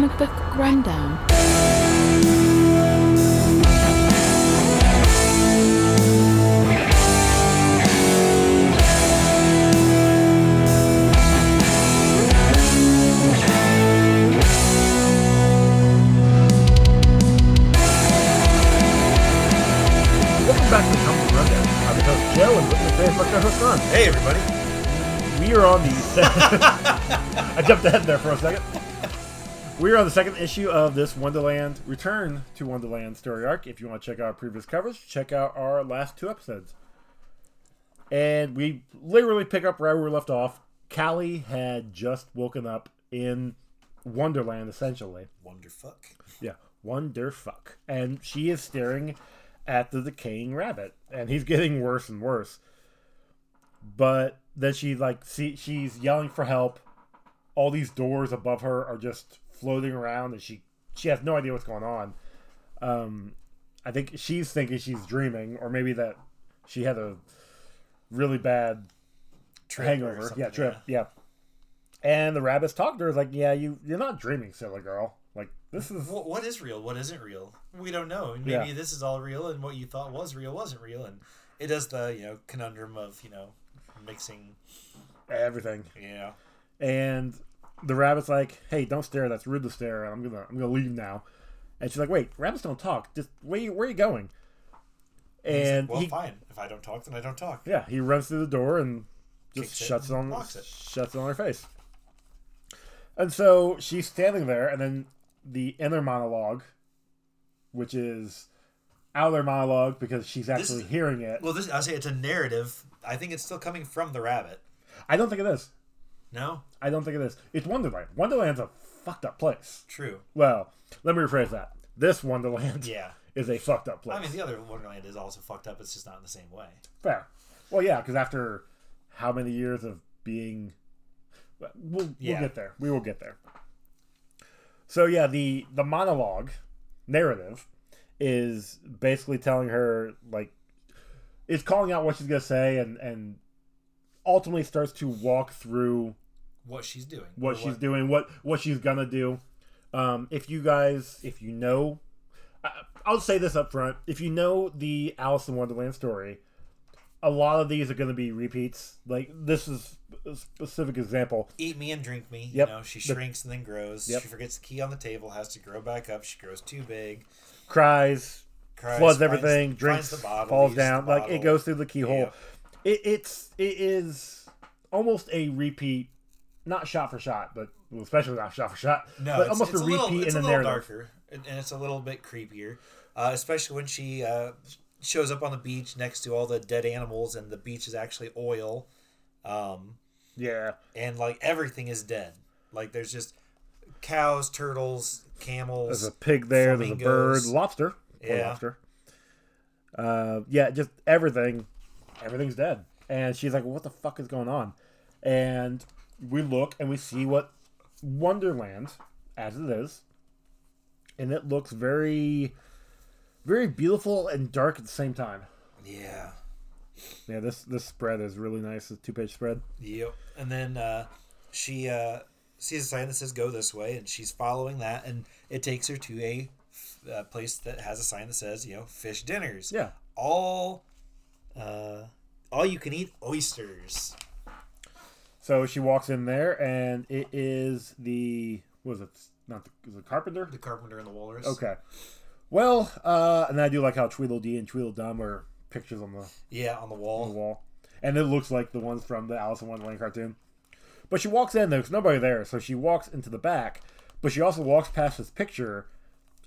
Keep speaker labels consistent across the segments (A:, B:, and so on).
A: Welcome Comic Book Rundown.
B: Welcome back to the Comic Book Rundown. I'm the host Joe, and with me today is my co-host Ron.
C: Hey everybody!
B: We are on the. I jumped ahead there for a second. We are on the second issue of this Wonderland Return to Wonderland story arc. If you want to check out our previous covers, check out our last two episodes. And we literally pick up right where we left off. Callie had just woken up in Wonderland, essentially.
C: Wonderfuck.
B: Yeah, wonderfuck. And she is staring at the decaying rabbit, and he's getting worse and worse. But then she like see she's yelling for help. All these doors above her are just floating around, and she she has no idea what's going on. Um, I think she's thinking she's dreaming, or maybe that she had a really bad
C: Trip
B: hangover. Yeah, trip. Yeah. And the rabbit's talking to her is like, "Yeah, you you're not dreaming, silly girl. Like this is
C: What, what is real? What isn't real? We don't know. Maybe
B: Yeah.
C: this is all real, and what you thought was real wasn't real, and it does the you know conundrum of you know mixing.
B: everything."
C: Yeah.
B: And the rabbit's like, "Hey, don't stare. That's rude to stare. I'm gonna, I'm gonna leave now." And she's like, "Wait, rabbits don't talk. Just where, you, where are you going?"
C: He's like,
B: And
C: well,
B: he,
C: fine. If I don't talk, then I don't talk.
B: yeah, he runs through the door and just
C: Kicks
B: shuts it
C: and
B: on,
C: locks it.
B: shuts it on her face. And so she's standing there, and then the inner monologue, which is outer monologue because she's actually
C: is-
B: hearing it.
C: Well, this I say it's a narrative. I think it's still coming from the rabbit.
B: I don't think it is.
C: No,
B: I don't think it is. It's Wonderland. Wonderland's a fucked up place.
C: true.
B: Well, let me rephrase that. This Wonderland
C: Yeah.
B: is a fucked up place.
C: I mean, the other Wonderland is also fucked up. It's just not in the same way.
B: Fair. Well, yeah, because after how many years of being, we'll, we'll
C: Yeah.
B: get there. We will get there. So yeah, the the monologue narrative is basically telling her like, it's calling out what she's gonna say, and and ultimately starts to walk through
C: What she's doing.
B: what she's doing, what what she's gonna do. Um, if you guys, if you know, I, I'll say this up front: if you know the Alice in Wonderland story, a lot of these are going to be repeats. Like this is a specific example.
C: Eat me and drink me.
B: Yep.
C: You know, she shrinks and then grows.
B: Yep.
C: She forgets the key on the table, has to grow back up. She grows too big.
B: Cries,
C: Cries,
B: floods everything,
C: finds
B: drinks,
C: the bottle,
B: falls down. Like it goes through the keyhole.
C: Yeah.
B: It, it's it is almost a repeat, not shot for shot, but well, especially not shot for shot.
C: No,
B: but
C: it's,
B: almost
C: it's
B: a
C: a
B: repeat
C: little, it's
B: in
C: a
B: the
C: little
B: narrative.
C: darker, and, it's a little bit creepier, uh, especially when she uh, shows up on the beach next to all the dead animals, and the beach is actually oil, um,
B: Yeah.
C: and like everything is dead. Like there's just cows, turtles, camels.
B: There's a pig there. There's a bird, lobster.
C: Yeah.
B: lobster. Uh, yeah, just everything. Everything's dead, and she's like, well, "What the fuck is going on?" And we look and we see what Wonderland, as it is, and it looks very, very beautiful and dark at the same time.
C: Yeah.
B: Yeah, this this spread is really nice. This two page spread.
C: Yep. And then uh, she uh, sees a sign that says "Go this way," and she's following that, and it takes her to a, uh place that has a sign that says, you know, fish dinners.
B: Yeah.
C: All, uh, all you can eat oysters.
B: So she walks in there, and it is the was it? Not the, is it Carpenter?
C: The carpenter and the walrus.
B: Okay. Well, uh, and I do like how Tweedledee and Tweedledum are pictures on the,
C: Yeah, on the wall
B: on the
C: wall.
B: wall, and it looks like the ones from the Alice in Wonderland cartoon. But she walks in, there's nobody there, so she walks into the back. But she also walks past this picture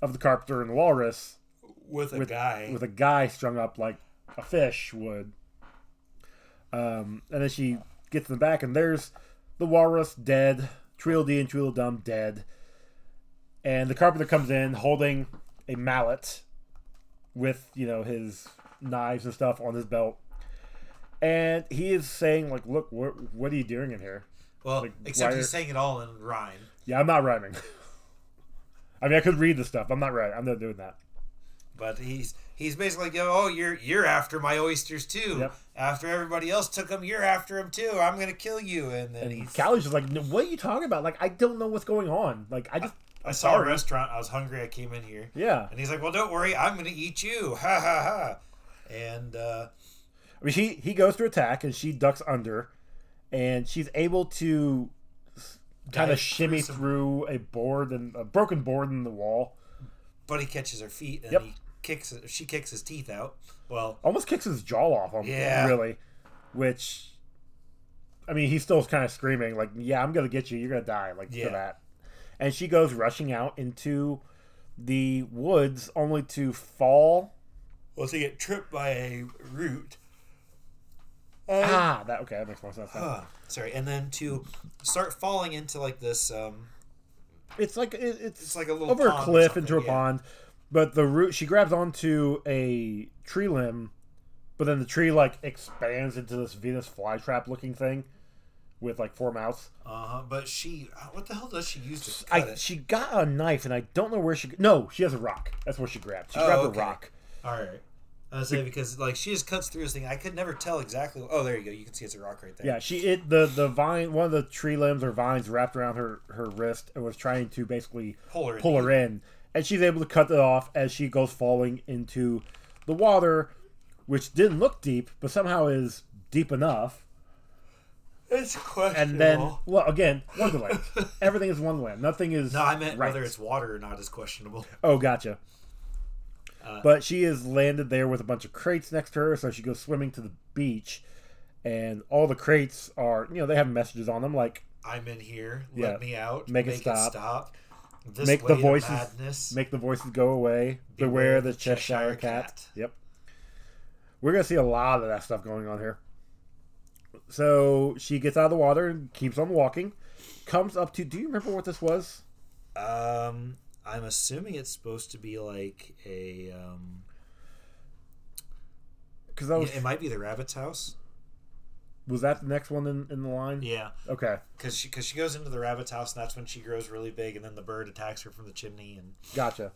B: of the carpenter and the walrus
C: With a
B: with
C: guy.
B: with a guy strung up like a fish would. Um, and then she gets in the back, and there's the walrus dead, Tweedledee and Tweedledum dead, and the carpenter comes in holding a mallet with you know his knives and stuff on his belt, and he is saying like, "Look, what what are you doing in here?"
C: well,
B: like,
C: except he's
B: are-
C: saying it all in rhyme.
B: Yeah, I'm not rhyming. I mean, I could read the stuff. I'm not writing. I'm not doing that.
C: But he's he's basically like, oh, you're you're after my oysters too.
B: Yep.
C: After everybody else took them, you're after them too. I'm gonna kill you. And then
B: And
C: he's.
B: Callie's just like, "No, what are you talking about? Like, I don't know what's going on. Like, I just,
C: I saw a restaurant. I was hungry. I came in here.
B: yeah.
C: And he's like, well, don't worry. I'm gonna eat you. Ha ha ha. And uh,
B: I mean, he he goes to attack, and she ducks under, and she's able to kind of shimmy
C: through
B: through, a board and a broken board in the wall.
C: Buddy catches her feet and
B: Yep.
C: he kicks. She kicks his teeth out. Well,
B: Almost kicks his jaw off. him,
C: Yeah.
B: really. Which, I mean, he's still kind of screaming like, "Yeah, I'm gonna get you. You're gonna die." Like
C: Yeah.
B: for that. And she goes rushing out into the woods, only to fall.
C: well, to get tripped by a root.
B: ah, that okay. That makes more sense.
C: Ah, sorry, and then to start falling into like this. Um,
B: It's like it, it's,
C: It's like a little
B: over a cliff into a
C: yeah.
B: pond, but the root she grabs onto a tree limb, but then the tree like expands into this Venus flytrap looking thing with like four mouths.
C: Uh huh. but she, what the hell does she use to cut
B: I
C: it?
B: she got a knife and I don't know where she. No, she has a rock. That's what she grabbed. She
C: Oh,
B: grabbed
C: okay.
B: a rock.
C: All right. I was saying because like she just cuts through this thing. I could never tell exactly. Oh, there you go. You can see it's a rock right there.
B: Yeah, she it the the vine one of the tree limbs or vines wrapped around her her wrist and was trying to basically
C: Pull her in.
B: her in, and she's able to cut it off as she goes falling into the water, which didn't look deep, but somehow is deep enough.
C: It's questionable.
B: And then, well, again, Wonderland. Everything is Wonderland. Nothing is.
C: no, I meant
B: right.
C: whether it's water or not is questionable.
B: Oh, gotcha.
C: Uh,
B: but she is landed there with a bunch of crates next to her, so she goes swimming to the beach, and all the crates are, you know, they have messages on them like
C: I'm in here.
B: Yeah.
C: Let me out.
B: Make it stop.
C: stop. This
B: Make the voices-
C: madness.
B: make the voices go away. Beware, the Cheshire, cat. Yep. We're gonna see a lot of that stuff going on here. So she gets out of the water and keeps on walking. Comes up to. Do you remember what this was?
C: Um, I'm assuming it's supposed to be like a. Um,
B: Because that was
C: it might be the rabbit's house.
B: was that the next one in, in the line?
C: Yeah,
B: Okay,
C: because she because she goes into the rabbit's house and that's when she grows really big and then the bird attacks her from the chimney and
B: gotcha.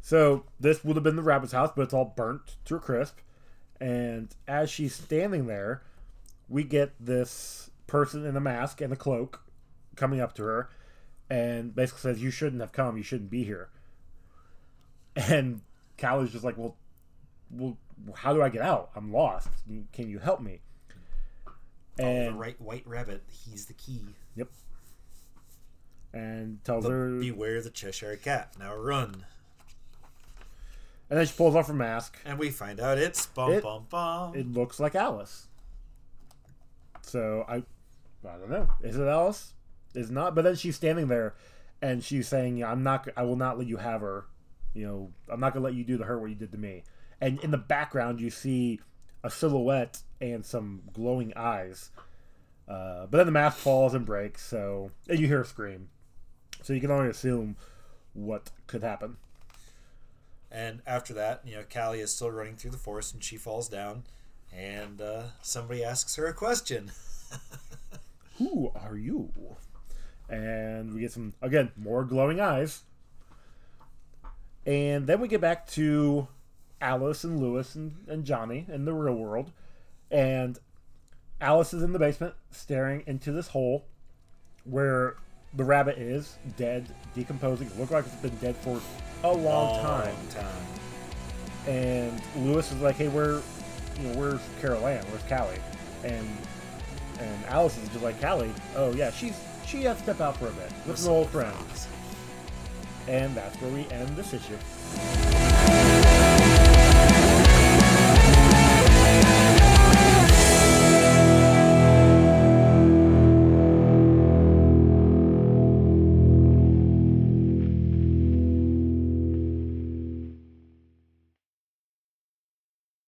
B: So this would have been the rabbit's house, but it's all burnt to a crisp. And as she's standing there, we get this person in a mask and a cloak coming up to her and basically says, You shouldn't have come. You shouldn't be here. And Callie's just like, Well, well, how do I get out? I'm lost. Can you help me?
C: oh,
B: And
C: the right white rabbit. He's the key.
B: yep. And tells
C: But
B: her,
C: beware the Cheshire cat. Now run.
B: and then she pulls off her mask.
C: And we find out it's bum
B: It-
C: bum bum.
B: it looks like Alice. So I, I don't know. Is it Alice? Is not. But then she's standing there, and she's saying, "I'm not. I will not let you have her. You know, I'm not gonna let you do to her what you did to me." And in the background, you see a silhouette and some glowing eyes. Uh, but then the mask falls and breaks. So and you hear a scream. So you can only assume what could happen.
C: And after that, you know, Callie is still running through the forest and she falls down. And uh, somebody asks her a question.
B: Who are you? And we get some, again, more glowing eyes. And then we get back to Alice and Lewis and, and Johnny in the real world. And Alice is in the basement staring into this hole where the rabbit is dead, decomposing. It looks like it's been dead for a long time.
C: time.
B: And Lewis is like, "Hey, where, you know, where's Carol Ann? Where's Callie?" And and Alice is just like, "Callie, oh yeah, she's she has to step out for a bit with an old friend." And that's where we end this issue.